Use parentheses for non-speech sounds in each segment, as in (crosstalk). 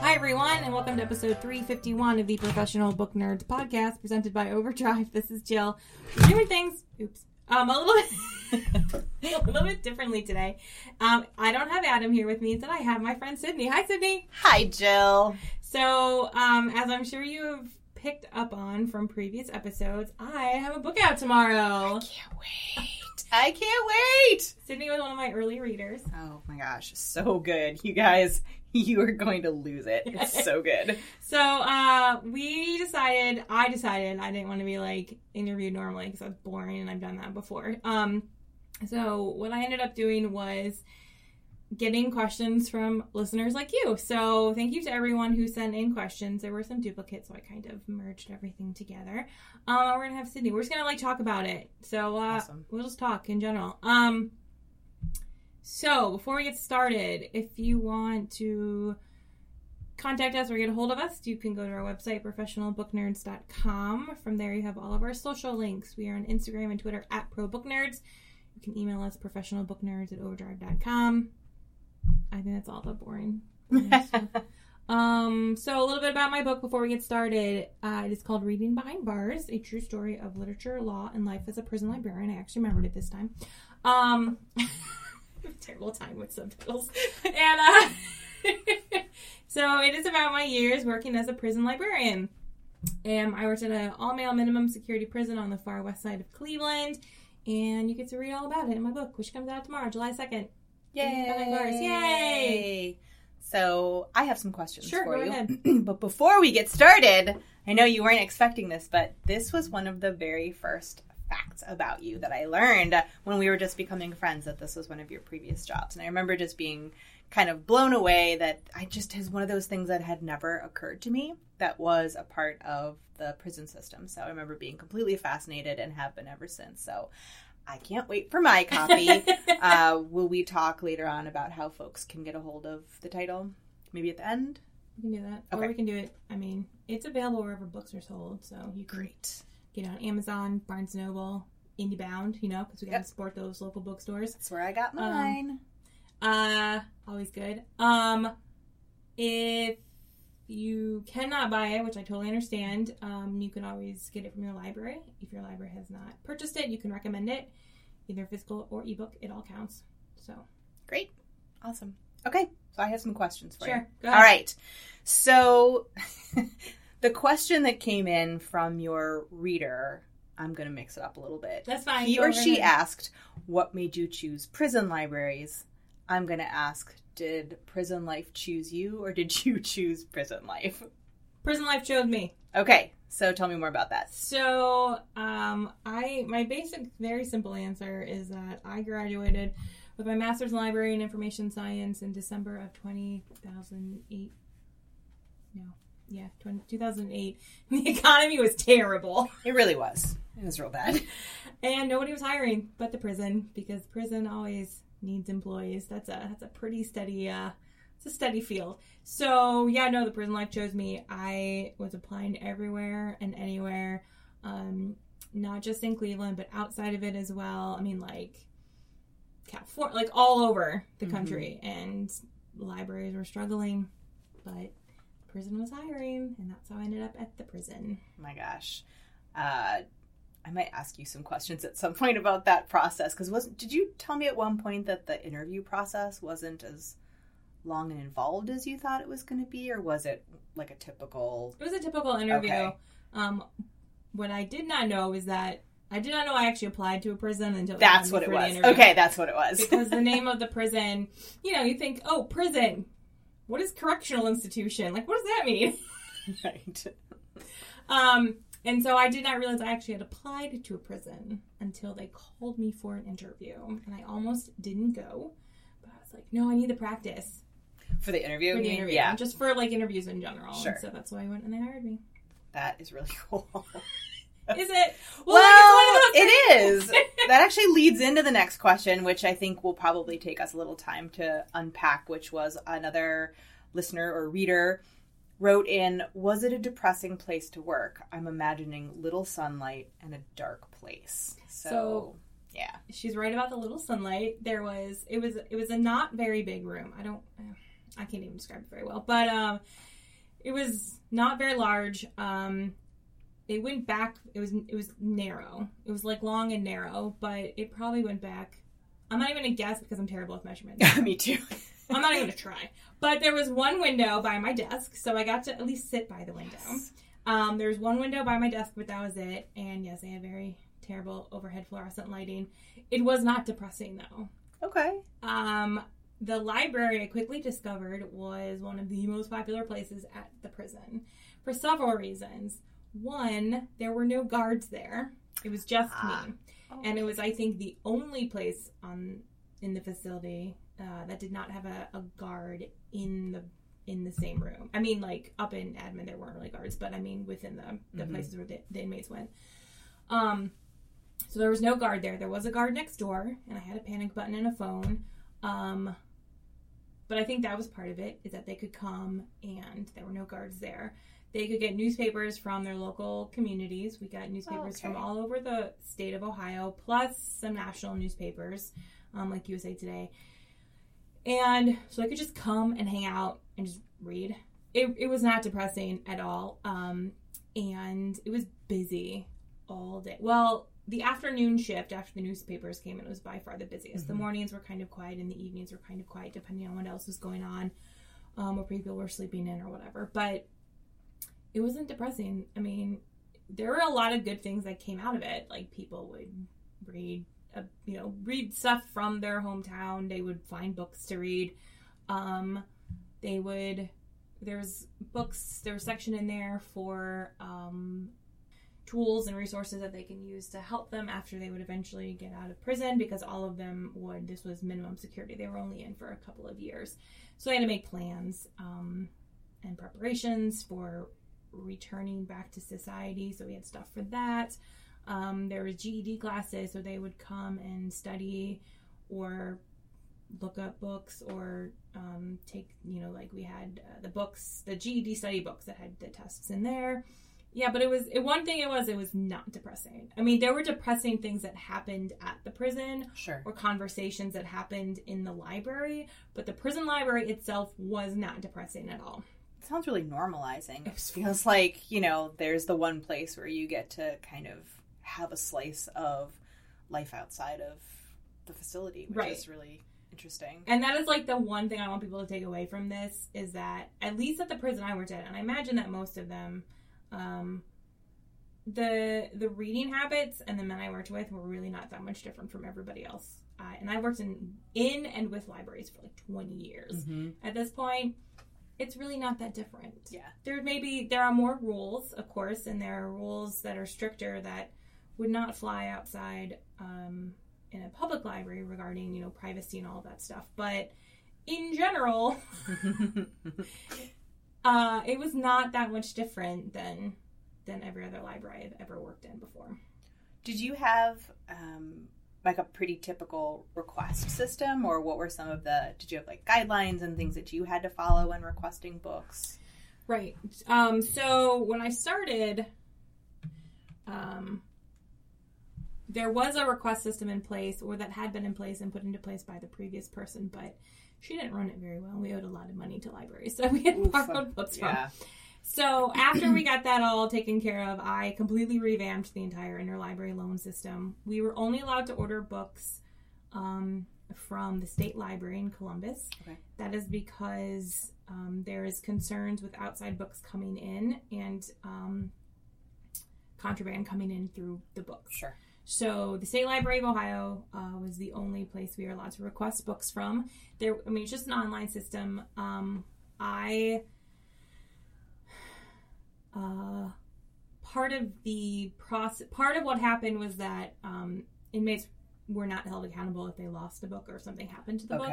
Hi, everyone, and welcome to episode 351 of the Professional Book Nerds podcast presented by Overdrive. (laughs) This is Jill. We're doing things, oops, um, a little bit, (laughs) a little bit differently today. Um, I don't have Adam here with me, instead I have my friend Sydney. Hi, Sydney. Hi, Jill. So, um, as I'm sure you have picked up on from previous episodes, I have a book out tomorrow. I can't wait. (laughs) I can't wait. Sydney was one of my early readers. Oh my gosh, so good. You guys, (laughs) you are going to lose it. It's so (laughs) good. So uh, we decided, I decided I didn't want to be like interviewed normally because that's boring and I've done that before. Um, so what I ended up doing was getting questions from listeners like you. So thank you to everyone who sent in questions. There were some duplicates, so I kind of merged everything together. Um, we're gonna have Sydney. We're just gonna like talk about it. So uh, Awesome. we'll just talk in general. Um, so before we get started, if you want to contact us or get a hold of us, you can go to our website, professionalbooknerds.com. From there, you have all of our social links. We are on Instagram and Twitter at ProBookNerds. You can email us, professionalbooknerds at overdrive.com. I think that's all the boring. (laughs) Um, so a little bit about my book before we get started. Uh, it is called Reading Behind Bars: A True Story of Literature, Law, and Life as a Prison Librarian. I actually remembered it this time. Um, (laughs) terrible time with subtitles, and uh, (laughs) so it is about my years working as a prison librarian. And I worked at an all-male minimum security prison on the far west side of Cleveland, and you get to read all about it in my book, which comes out tomorrow, July second. Yay! Yay! So I have some questions Sure, for you. ahead. (clears throat) but before we get started, I know you weren't expecting this, but this was one of the very first facts about you that I learned when we were just becoming friends that this was one of your previous jobs. And I remember just being kind of blown away that I just is one of those things that had never occurred to me that was a part of the prison system. So I remember being completely fascinated and have been ever since. So I can't wait for my copy. (laughs) uh, will we talk later on about how folks can get a hold of the title? Maybe at the end? We can do that, or we can do it. I mean, it's available wherever books are sold, so you can Great. get on Amazon, Barnes Noble, IndieBound. You know, because we got to Yep. support those local bookstores. That's where I got Um, mine. Uh, always good. Um, if you cannot buy it, which I totally understand, um, you can always get it from your library. If your library has not purchased it, you can recommend it, either physical or ebook. It all counts. So Great. Awesome. Okay. So I have some questions for you. sure, go All right. So (laughs) the question that came in from your reader, I'm going to mix it up a little bit. That's fine. He Go or she ahead. asked, What made you choose prison libraries? I'm going to ask, Did prison life choose you or did (laughs) you choose prison life? Prison life chose me. Okay. So tell me more about that. So, um, I my basic, very simple answer is that I graduated with my master's in library and information science in December of 2008. No, yeah, 20, 2008. (laughs) The economy was terrible, It really was. It was real bad. and nobody was hiring but the prison because prison always needs employees. That's a that's a pretty steady uh, it's a steady field. So yeah, no, the prison life chose me. I was applying everywhere and anywhere, um, not just in Cleveland, but outside of it as well. I mean, like California, like all over the Mhm. country, and libraries were struggling, but prison was hiring, and that's how I ended up at the prison. Oh my gosh. Uh, I might ask you some questions at some point about that process because wasn't did you tell me at one point that the interview process wasn't as long and involved as you thought it was going to be, or was it like a typical? It was a typical interview. Okay. Um, what I did not know is that I did not know I actually applied to a prison until That's what it was. Okay, that's what it was. because the name of the (laughs) prison, you know, you think, oh, prison. What is correctional institution? Like, what does that mean? (laughs) right. Um, and so I did not realize I actually had applied to a prison until they called me for an interview, and I almost didn't go. But I was like, no, I need the practice For the interview. for the interview, Yeah, just for like interviews in general. Sure. And so that's why I went and they hired me. that is really (laughs) cool. Is it? Well, like, it's it is. (laughs) that actually leads into the next question, which I think will probably take us a little time to unpack, which was another listener or reader wrote in, "Was it a depressing place to work? I'm imagining little sunlight and a dark place." So, So- yeah. she's right about the little sunlight. There was it was it was a not very big room. I don't I can't even describe it very well, but um, it was not very large. Um, it went back. It was it was narrow. It was like long and narrow, but it probably went back. I'm not even gonna guess because I'm terrible with measurements. (laughs) Me too. I'm not even gonna try. But there was one window by my desk, so I got to at least sit by the window. Um, there was one window by my desk, but that was it. And yes, I had very terrible overhead fluorescent lighting. It was not depressing though. Okay. Um, the library I quickly discovered was one of the most popular places at the prison for several reasons. One, there were no guards there. It was just Ah. me. And it was, I think, the only place on in the facility uh, that did not have a, a guard in the in the same room. I mean, like up in admin, there weren't really guards, but I mean within the the Mhm. places where the, the inmates went. Um, so there was no guard there. There was a guard next door, and I had a panic button and a phone. Um, but I think that was part of it is that they could come and there were no guards there. They could get newspapers from their local communities. We got newspapers from okay. all over the state of Ohio, plus some national newspapers, um, like USA Today. And so I could just come and hang out and just read. It, it was not depressing at all. Um, and it was busy all day. Well, the afternoon shift after the newspapers came in was by far the busiest. The Mhm. mornings were kind of quiet and the evenings were kind of quiet, depending on what else was going on, um, or people were sleeping in or whatever. But it wasn't depressing. I mean, there were a lot of good things that came out of it. Like people would read, uh, you know, read stuff from their hometown. They would find books to read. Um, they would. There's books. There's a section in there for um, tools and resources that they can use to help them after they would eventually get out of prison because all of them would this was minimum security they were only in for a couple of years so they had to make plans um, and preparations for returning back to society so we had stuff for that um, there was ged classes so they would come and study or look up books or um, take you know like we had uh, the books the ged study books that had the tests in there yeah, but it was it, one thing. It was it was not depressing. I mean, there were depressing things that happened at the prison Sure. or conversations that happened in the library, but the prison library itself was not depressing at all. It sounds really normalizing. It It feels like, you know, there's the one place where you get to kind of have a slice of life outside of the facility, which Right. is really interesting. And that is like the one thing I want people to take away from this is that at least at the prison I worked at, and I imagine that most of them, um, the the reading habits and the men I worked with were really not that much different from everybody else. I and I worked in in and with libraries for like twenty years. Mm-hmm. at this point it's really not that different Yeah. there may be there are more rules of course and there are rules that are stricter that would not fly outside um, in a public library regarding you know privacy and all that stuff but in general (laughs) uh, it was not that much different than than every other library i've ever worked in before Did you have um, like a pretty typical request system, or what were some of the? Did you have like guidelines and things that you had to follow when requesting books? Right. Um, so when I started, um, there was a request system in place, or that had been in place and put into place by the previous person, but she didn't run it very well. We owed a lot of money to libraries, (laughs) so we had Oof. borrowed books from. Yeah. So after we got that all taken care of, I completely revamped the entire interlibrary loan system. We were only allowed to order books um, from the state library in Columbus. Okay. That is because um, there is concerns with outside books coming in and um, contraband coming in through the books. Sure. So the State Library of Ohio uh, was the only place we were allowed to request books from. There, I mean, it's just an online system. Um, I uh, part of the process, part of what happened was that um, inmates were not held accountable if they lost a book or something happened to the book,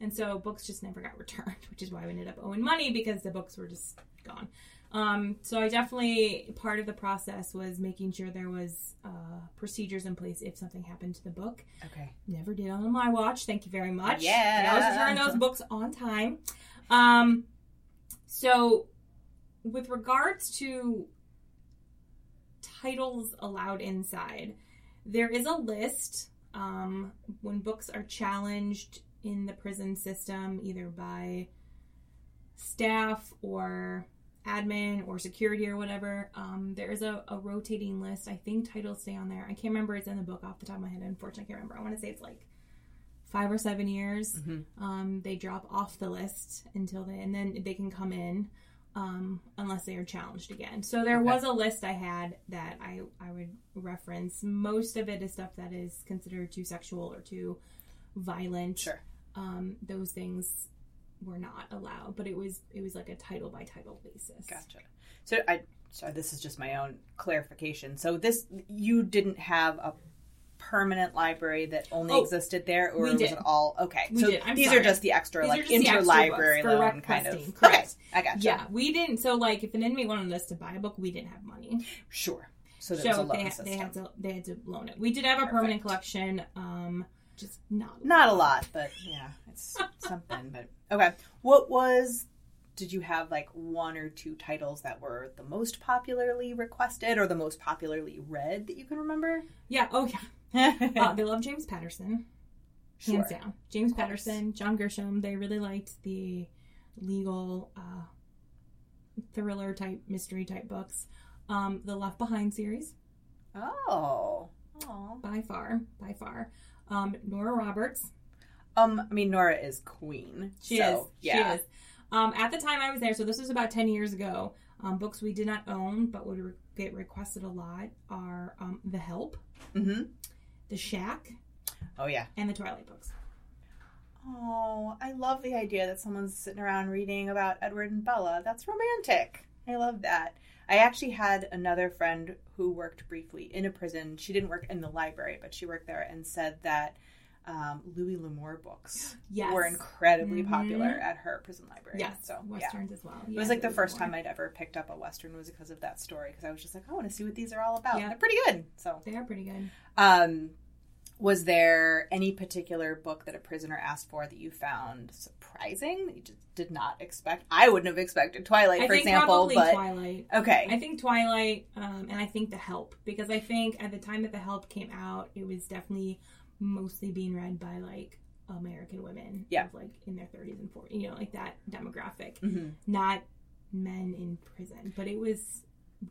and so books just never got returned, (laughs) which is why we ended up owing money because the books were just gone. Um, so I definitely part of the process was making sure there was uh, procedures in place if something happened to the book. Okay. Never did on my watch. Thank you very much. Yeah. I always return those books on time. Um, so with regards to titles allowed inside, there is a list um, when books are challenged in the prison system, either by staff or admin or security or whatever. Um, there is a, a rotating list. I think titles stay on there. I can't remember. It's in the book off the top of my head. Unfortunately, I can't remember. I want to say it's like five or seven years. Mm-hmm. Um, they drop off the list until they, and then they can come in um, unless they are challenged again. So there Okay. was a list I had that I I would reference. Most of it is stuff that is considered too sexual or too violent. Sure. Um, those things were not allowed, but it was it was like a title by title basis. Gotcha. So I sorry, this is just my own clarification. So this you didn't have a permanent library that only Oh, existed there, or was it all okay? We so these sorry. are just the extra These like interlibrary loan kind of. requesting, Okay, correct. I gotcha. Yeah, we didn't. So like, if an inmate wanted us to buy a book, we didn't have money. Sure. So there was a so they, system. they had to they had to loan it. We did have a permanent collection, um, just not Not a lot, but yeah, it's (laughs) something. But okay, what was? Did you have like one or two titles that were the most popularly requested or the most popularly read that you can remember? Yeah. Oh yeah. (laughs) Uh, they love James Patterson, hands Sure. down. James Patterson, John Grisham. They really liked the legal uh, thriller type, mystery type books. Um, the Left Behind series, Oh. Oh. by far, by far. Um, Nora Roberts. Um, I mean, Nora is queen. She so, is. Yeah. She is. Um, at the time I was there, so this was about 10 years ago, um, books we did not own but would re- get requested a lot are um, The Help, Mm-hmm. The Shack, Oh yeah. and the Twilight books. Oh, I love the idea that someone's sitting around reading about Edward and Bella. That's romantic. I love that. I actually had another friend who worked briefly in a prison. She didn't work in the library, but she worked there and said that um, Louis L'Amour books Yes. were incredibly Mhm. popular at her prison library. Yes, so yeah. Westerns as well. It was like the first time I'd ever picked up a Western was because of that story because I was just like, I want to see what these are all about. Yeah. They're pretty good. So They are pretty good. um, was there any particular book that a prisoner asked for that you found surprising that you just did not expect? I wouldn't have expected Twilight, I for think example, probably but Twilight. okay, I think Twilight, um, and I think The Help, because I think at the time that The Help came out, it was definitely mostly being read by like American women, Yeah. of, like in their 30s and 40s, you know, like that demographic, Mhm. not men in prison. But it was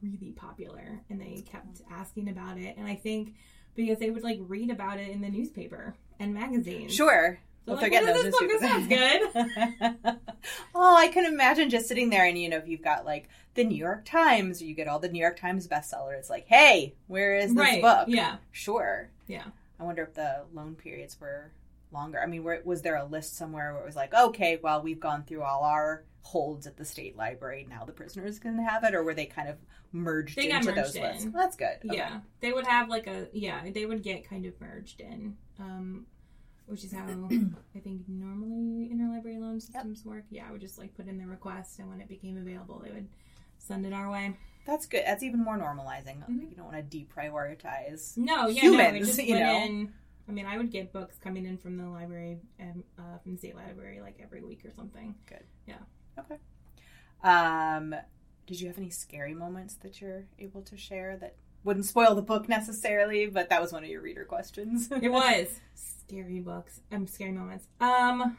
really popular, and they kept asking about it, and I think because they would like read about it in the newspaper and magazines. sure. So Well, like, getting is this book? This sounds good. (laughs) oh, I can imagine just sitting there and you know if you've got like the New York Times, or you get all the New York Times bestseller. It's like, hey, where is this right? book? Yeah, Sure. yeah. I wonder if the loan periods were longer. I mean, were, was there a list somewhere where it was like, okay, well, we've gone through all our holds at the state library. Now the prisoners can have it, or were they kind of merged They into merged those lists? in. Well, that's good. Okay. Yeah, they would have like a yeah, they would get kind of merged in, um, which is how (clears throat) I think normally interlibrary loan systems work. Yeah, I would just like put in the request, and when it became available, they would send it our way. That's good. That's even more normalizing. Mhm. Like, you don't want to deprioritize. No, yeah, no, Humans, just you know. in. I mean, I would get books coming in from the library, um, uh, from the state library, like every week or something. Good. Yeah. Okay. Um, did you have any scary moments that you're able to share that wouldn't spoil the book necessarily? But that was one of your reader questions. It was (laughs) scary books. Um, scary moments. Um,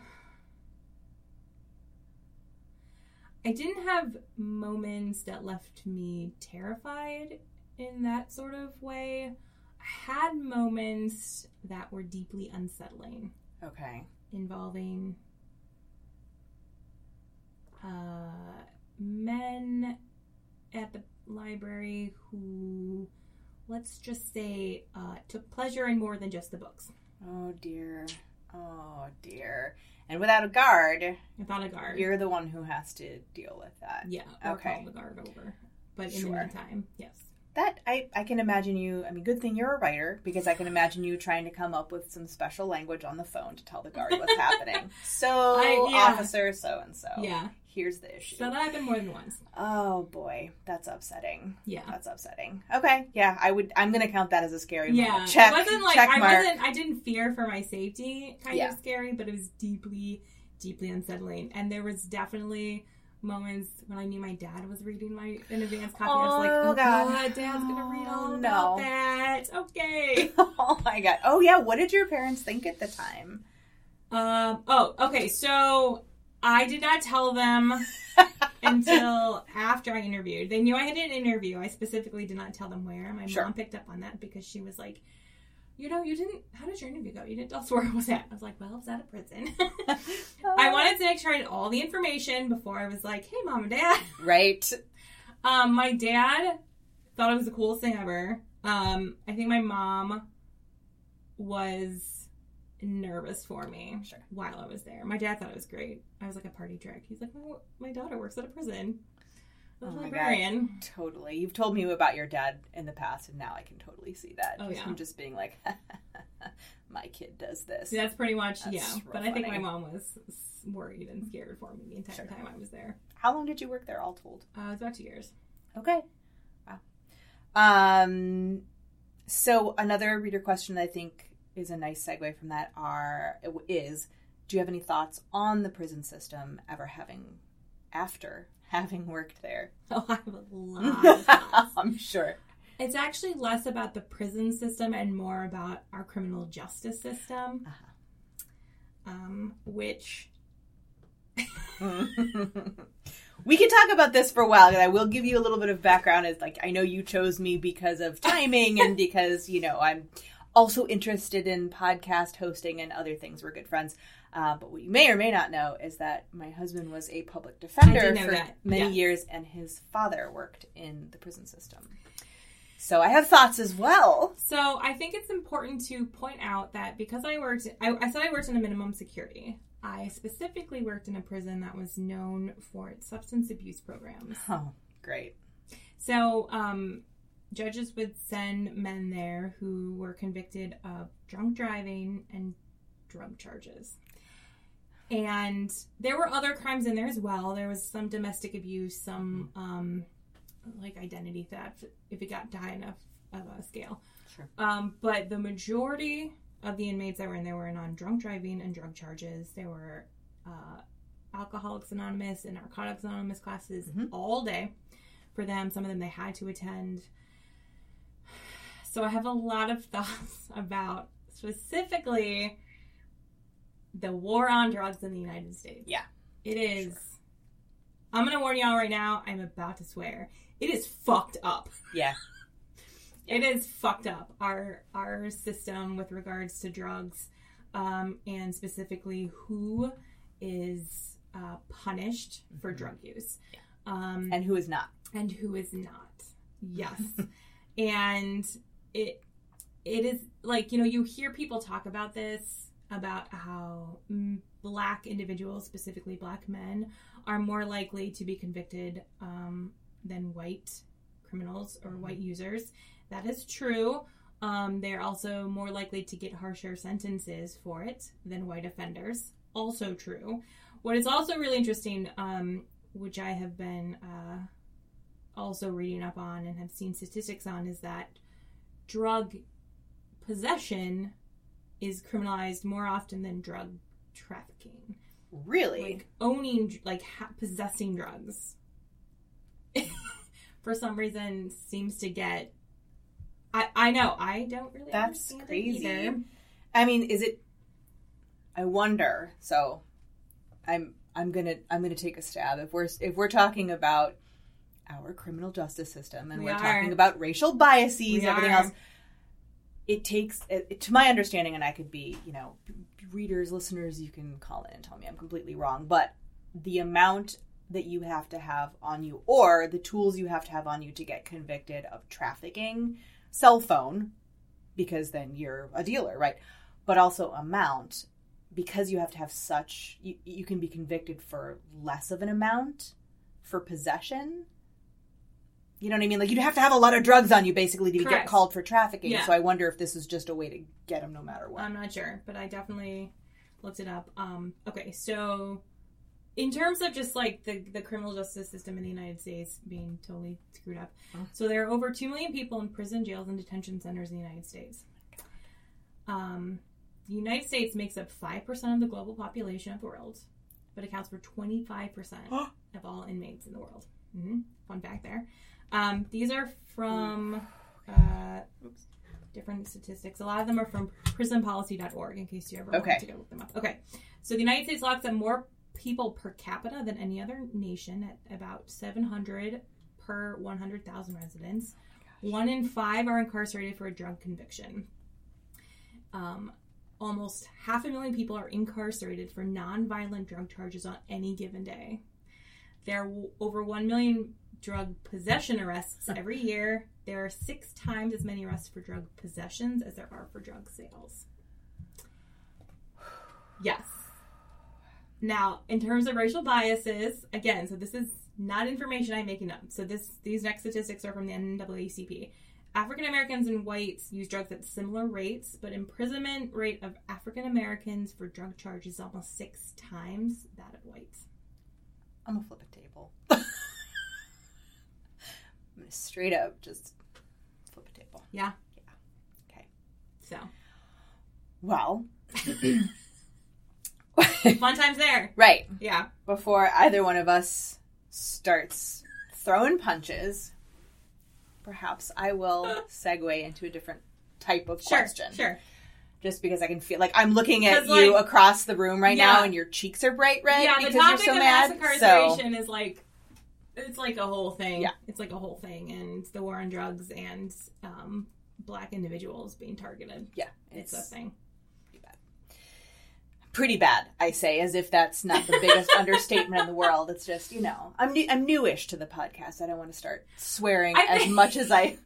I didn't have moments that left me terrified in that sort of way. I had moments that were deeply unsettling, okay. involving uh, men at the library who, let's just say, uh, took pleasure in more than just the books. Oh dear. Oh dear. And without a guard, Without a guard. you're the one who has to deal with that. Yeah, Okay. call the guard over. But in Sure. the meantime, yes. That I, I can imagine you. I mean, good thing you're a writer because I can imagine you trying to come up with some special language on the phone to tell the guard what's (laughs) happening. So, I- yeah. officer, so and so. Yeah. Here's the issue. So that happened more than once. oh boy, that's upsetting. Yeah. That's upsetting. Okay, yeah, I would. I'm gonna count that as a scary Yeah. moment. Check. it wasn't like check I mark. wasn't I didn't fear for my safety kind Yeah. of scary, but it was deeply, deeply unsettling. And there was definitely moments when I knew my dad was reading my an advance copy. I was like, Oh, oh God. god, dad's gonna read all Oh, about no. that. Okay. (laughs) oh my god. Oh yeah. What did your parents think at the time? Um. Oh. Okay. So I did not tell them (laughs) until after I interviewed. They knew I had an interview. I specifically did not tell them where. My Sure. mom picked up on that because she was like, "You know, you didn't. How did your interview go? You didn't tell us (laughs) where it was at." I was like, "Well, it was at a prison." (laughs) I wanted to make sure I had all the information before I was like, "Hey, mom and dad." (laughs) Right. Um, my dad thought it was the coolest thing ever. Um, I think my mom was nervous for me Sure. while I was there. My dad thought it was great. I was like a party trick. He's like, my, my daughter works at a prison. Oh librarian. Totally. You've told me about your dad in the past, and now I can totally see that. Oh, Just yeah. Him just being like, (laughs) my kid does this. That's pretty much That's yeah. But I think my mom was worried and scared for me the entire Sure. time I was there. How long did you work there, all told? Uh, it was about two years. Okay. Wow. Um, so another reader question that I think is a nice segue from that are is, do you have any thoughts on the prison system ever having after having worked there? (laughs) Oh, I have a lot. I'm sure. It's actually less about the prison system and more about our criminal justice system, Uh-huh. um, which (laughs) we can talk about this for a while, and I will give you a little bit of background. As like, I know you chose me because of timing and (laughs) because you know I'm also interested in podcast hosting and other things. We're good friends. Uh, but what you may or may not know is that my husband was a public defender for that, many yes. years, and his father worked in the prison system. So I have thoughts as well. So I think it's important to point out that because I worked, I, I said I worked in a minimum security. I specifically worked in a prison that was known for its substance abuse programs. Oh, great. So um, judges would send men there who were convicted of drunk driving and drug charges. And there were other crimes in there as well. There was some domestic abuse, some um, like identity theft, if it got high enough of a scale. Sure. Um, but the majority of the inmates that were in there were in on drunk driving and drug charges. There were uh, Alcoholics Anonymous and Narcotics Anonymous classes Mhm. all day for them. Some of them they had to attend. So I have a lot of (laughs) thoughts about specifically the war on drugs in the United States. Yeah. It is. Sure. I'm going to warn y'all right now, I'm about to swear. It is fucked up. Yeah. (laughs) It is fucked up. Our our system with regards to drugs, um, and specifically who is uh, punished for Mhm. drug use, um, And who is not? and who is not. Yes, (laughs) and it it is like you know you hear people talk about this about how mm, black individuals, specifically black men, are more likely to be convicted um, than white criminals or white users. That is true. Um, they're also more likely to get harsher sentences for it than white offenders. Also true. What is also really interesting, um, which I have been uh, also reading up on and have seen statistics on, is that drug possession is criminalized more often than drug trafficking. Really? Like owning, like ha- possessing drugs, (laughs) for some reason seems to get. I I know I don't really. That's crazy. I mean, is it? I wonder. So, I'm I'm gonna I'm gonna take a stab. If we're if we're talking about our criminal justice system and We are. talking about racial biases, We everything are. else, it takes, it, to my understanding, and I could be, you know, readers, listeners, you can call in and tell me I'm completely wrong, but the amount that you have to have on you, or the tools you have to have on you to get convicted of trafficking, cell phone, because then you're a dealer, right? But also amount, because you have to have such, you, you can be convicted for less of an amount for possession. You know what I mean? Like you'd have to have a lot of drugs on you basically to get called for trafficking. Yeah. So I wonder if this is just a way to get them no matter what. I'm not sure, but I definitely looked it up. Um, okay, so in terms of just like the, the criminal justice system in the United States being totally screwed up, so there are over 2 million people in prison, jails, and detention centers in the United States. Um, the United States makes up 5% of the global population of the world, but accounts for 25% of all inmates in the world. hmm Fun fact there. Um, these are from uh, different statistics. A lot of them are from prisonpolicy.org in case you ever Okay. want to go look them up. Okay. So the United States locks up more people per capita than any other nation at about 700 per 100,000 residents. One in five are incarcerated for a drug conviction. Um, almost half a million people are incarcerated for nonviolent drug charges on any given day. There are over 1 million drug possession arrests every year. There are six times as many arrests for drug possessions as there are for drug sales. Yes. Now, in terms of racial biases, again, so this is not information I'm making up. So this these next statistics are from the NAACP. African Americans and whites use drugs at similar rates, but imprisonment rate of African Americans for drug charges is almost six times that of whites. I'm gonna flip a table. I'm gonna straight up just flip a table. Yeah. Yeah. Okay. So Well, (laughs) fun times there. right Yeah. before either one of us starts throwing punches, perhaps I will (laughs) segue into a different type of Sure. question. Sure. Just because I can feel like I'm looking at you like- across the room right now, and your cheeks are bright red yeah, the because you're topic so of mad. mass So incarceration is like it's like a whole thing. Yeah. It's like a whole thing and the war on drugs and um, black individuals being targeted. yeah, It's, it's a thing. pretty bad. I say as if that's not the biggest (laughs) understatement in the world. It's just you know I'm new, I'm newish to the podcast. I don't want to start swearing I as think- much as I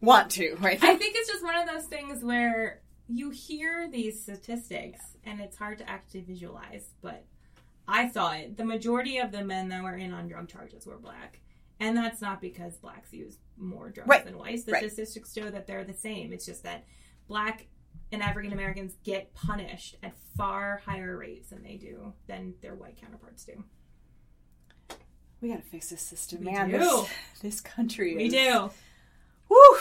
want to. Right? I think it's just one of those things where you hear these statistics and it's hard to actually visualize, but I saw it. The majority of the men that were in on drug charges were black. And that's not because blacks use more drugs Right. than whites. The Right. statistics show that they're the same. It's just that black and African Americans get punished at far higher rates than they do than their white counterparts do. we gotta fix this system, We man. do. This, this country. We is- do. Whew.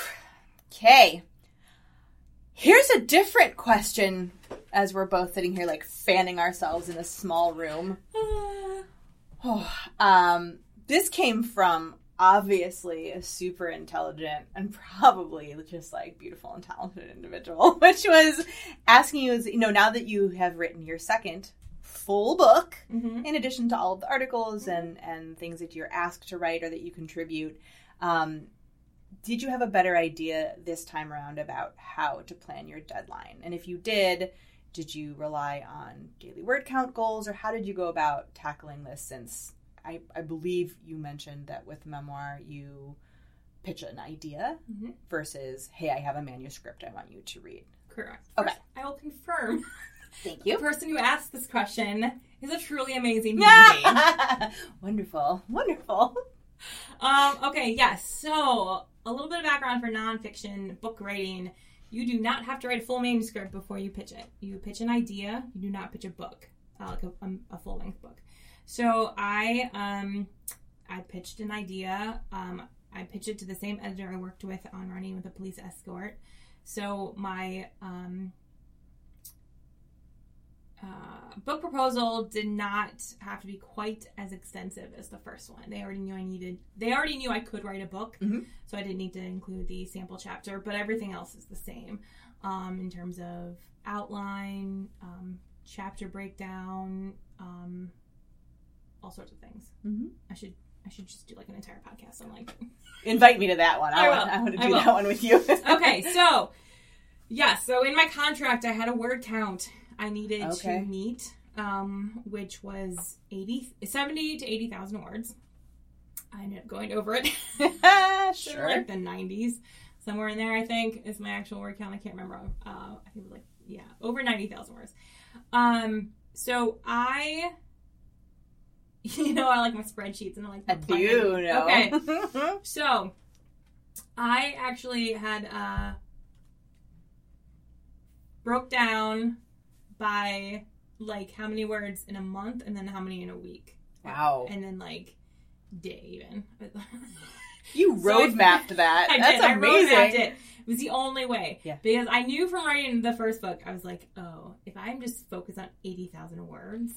Okay. Here's a different question as we're both sitting here like fanning ourselves in a small room. (sighs) Oh, um, this came from obviously a super intelligent and probably just like beautiful and talented individual, (laughs) which was asking you, is, you know, now that you have written your second full book, hmm in addition to all of the articles and and things that you're asked to write or that you contribute um, did you have a better idea this time around about how to plan your deadline and if you did did you rely on daily word count goals or how did you go about tackling this since i, I believe you mentioned that with memoir you pitch an idea Mhm. versus hey i have a manuscript i want you to read Correct. Okay. First, I will confirm thank (laughs) you the person who asked this question is a truly amazing (laughs) human being. wonderful wonderful Um, okay, yes. So, a little bit of background for nonfiction book writing. You do not have to write a full manuscript before you pitch it. You pitch an idea. You do not pitch a book, uh, like a, um, a full length book. So I um, I pitched an idea. Um, I pitched it to the same editor I worked with on running with a police escort. So my um, uh, book proposal did not have to be quite as extensive as the first one. They already knew I needed. They already knew I could write a book, Mhm. so I didn't need to include the sample chapter. But everything else is the same um, in terms of outline, um, chapter breakdown, um, all sorts of things. mm-hmm. I should. I should just do like an entire podcast on like (laughs) Invite me to that one. I, I want. I want to do that one with you. (laughs) okay, so yeah, so in my contract, I had a word count I needed Okay. to meet, um, which was 80, 70 to eighty thousand words. I ended up going over it. (laughs) (laughs) Sure. like the nineties, somewhere in there. I think is my actual word count. I can't remember. Uh, I think it was like yeah, over ninety thousand words. Um, so I. (laughs) You know, I like my spreadsheets and I like I do know. Okay, so, I actually had uh, broke down by like how many words in a month and then how many in a week. Wow. And then like day even. (laughs) You So road mapped (laughs) that. I That's did. Amazing. mapped it. It was the only way. Yeah. Because I knew from writing the first book, I was like, oh, if I'm just focused on 80,000 words,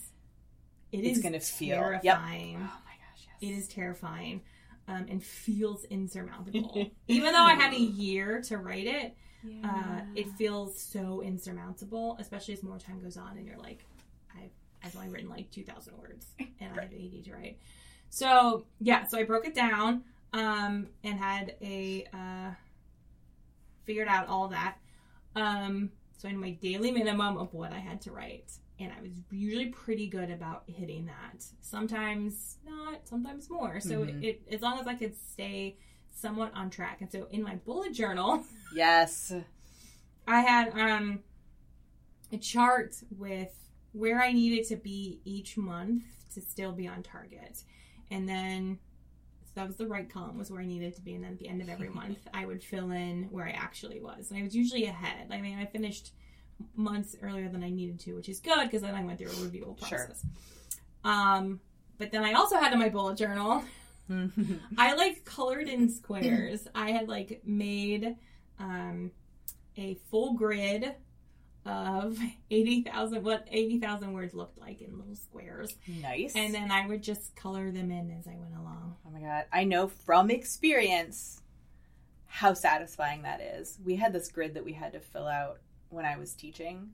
it It's is gonna feel- yep. terrifying. Oh my gosh, It is terrifying um, and feels insurmountable. (laughs) Even though I had a year to write it, uh, it feels so insurmountable, especially as more time goes on and you're like, I've, I've only written like 2,000 words and I have 80 to write. So, yeah, so I broke it down um, and had a, uh, figured out all that. Um, so I had my daily minimum of what I had to write. And I was usually pretty good about hitting that. Sometimes not, sometimes more. So Mhm. it, as long as I could stay somewhat on track. And so in my bullet journal, (laughs) Yes. I had um a chart with where I needed to be each month to still be on target. And then so that was the right column was where I needed to be and then at the end of every (laughs) month I would fill in where I actually was. And I was usually ahead. I mean, I finished months earlier than I needed to, which is good because then I went through a review Sure. process. Um but then I also had in my bullet journal (laughs) I like colored in squares. I had like made um, a full grid of (laughs) 80,000 what 80,000 words looked like in little squares. nice. And then I would just color them in as I went along. Oh my god. I know from experience how satisfying that is. We had this grid that we had to fill out when I was teaching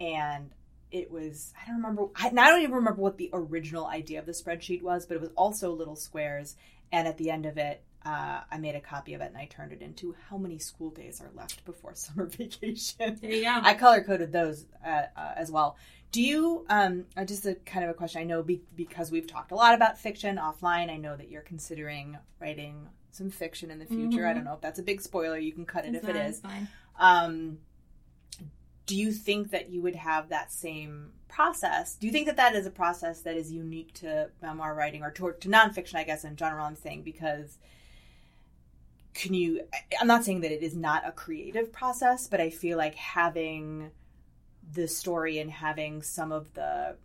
and it was I don't remember I, and I don't even remember what the original idea of the spreadsheet was, but it was also little squares and at the end of it uh, I made a copy of it and I turned it into how many school days are left before (laughs) summer vacation. There you go. I color coded those uh, uh, as well. Do you, um, uh, just a kind of a question, I know be- because we've talked a lot about fiction offline, I know that you're considering writing some fiction in the future. I Mhm. don't know if that's a big spoiler. You can cut it It's if it is. it's fine. Um, do you think that you would have that same process? Do you think that that is a process that is unique to memoir writing or to, to nonfiction, I guess, in general? I'm saying because can you, I'm not saying that it is not a creative process, but I feel like having the story and having some of the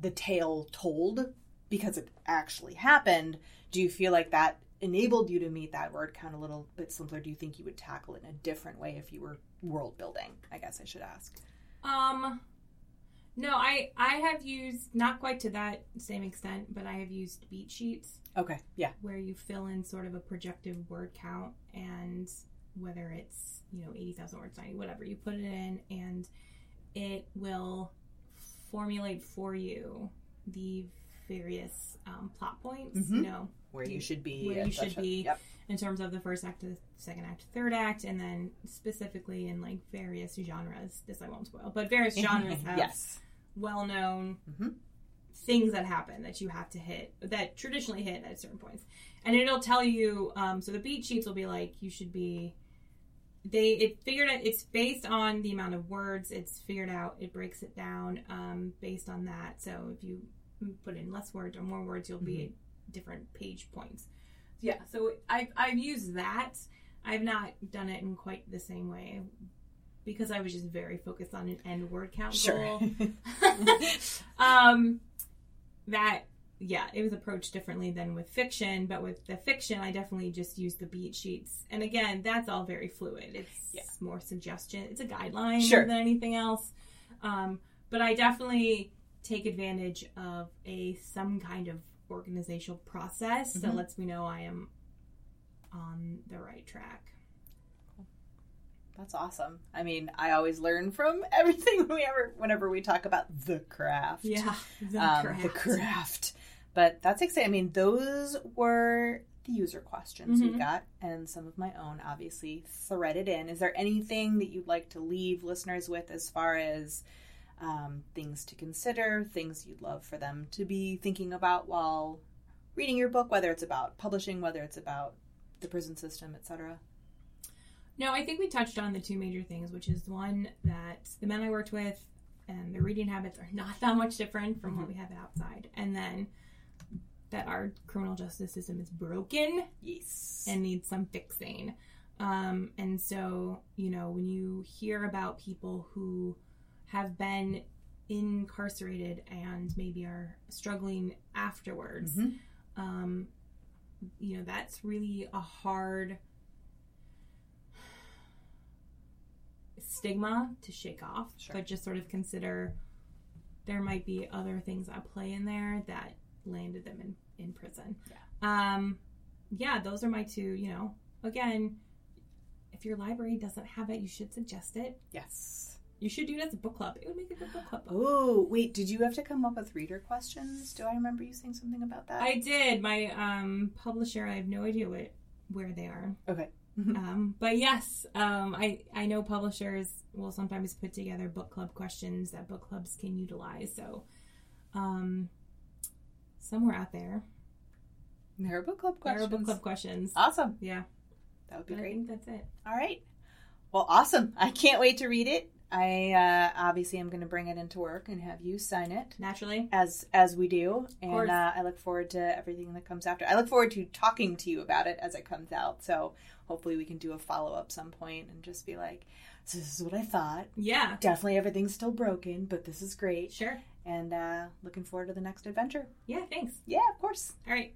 the tale told because it actually happened do you feel like that enabled you to meet that word count a little bit simpler do you think you would tackle it in a different way if you were world building i guess i should ask? Um no, I I have used not quite to that same extent, but I have used beat sheets. Okay yeah. Where you fill in sort of a projected word count and whether it's you know 80,000 words 90 whatever you put it in and it will formulate for you the various um, plot points Mhm. you know where you should be Where you should be. yep. in terms of the first act the second act third act and then specifically in like various genres. This i won't spoil but various genres (laughs) have yes. well-known Mhm. things that happen that you have to hit that traditionally hit at certain points. And it'll tell you um, so the beat sheets will be like you should be they it figured out it's based on the amount of words it's figured out it breaks it down um, based on that. So if you put in less words or more words you'll be at different page points. Yeah so I've, I've used that. I've not done it in quite the same way because i was just very focused on an end word count sure. goal. (laughs) Um that yeah it was approached differently than with fiction but with the fiction i definitely just used the beat sheets. And again that's all very fluid. It's Yeah. more suggestion it's a guideline Sure. than anything else. Um but i definitely take advantage of a some kind of organizational process that Mhm. lets me know i am on the right track That's awesome. I mean, I always learn from (laughs) everything we ever, whenever we talk about the craft. yeah the um, craft. the craft. But that's exciting. I mean, those were the user questions we Mhm. got, and some of my own, obviously, threaded in. Is there anything that you'd like to leave listeners with as far as um, things to consider, things you'd love for them to be thinking about while reading your book, whether it's about publishing, whether it's about the prison system, etc.? No, I think we touched on the two major things, which is one that the men I worked with and their reading habits are not that much different from what we have outside, and then that our criminal justice system is broken Yes. and needs some fixing. Um, and so, you know, when you hear about people who have been incarcerated and maybe are struggling afterwards, Mhm. um, you know, that's really a hard stigma to shake off. Sure. But just sort of consider there might be other things at play in there that landed them in in prison. Yeah. Um, yeah, those are my two. You know, again, if your library doesn't have it, you should suggest it. Yes. You should do it as a book club. It would make a good book club. Oh, wait, did you have to come up with reader questions? Do I remember you saying something about that? I did. My um, publisher, I have no idea what where they are. Okay. (laughs) (laughs) Um, but yes, um, I I know publishers will sometimes put together book club questions that book clubs can utilize. So, um, somewhere out there, There are book club there questions. are book club questions. Awesome. Yeah, That would be but great. that's it. All right. Well, awesome. I can't wait to read it. I uh, obviously am going to bring it into work and have you sign it Naturally, as as we do, and uh, I look forward to everything that comes after. I look forward to talking to you about it as it comes out. So hopefully we can do a follow up some point and just be like, so "This is what I thought. yeah, Definitely everything's still broken, but this is great." sure. And uh, looking forward to the next adventure. Yeah, thanks. Yeah, of course. All right, bye, everybody. Bye.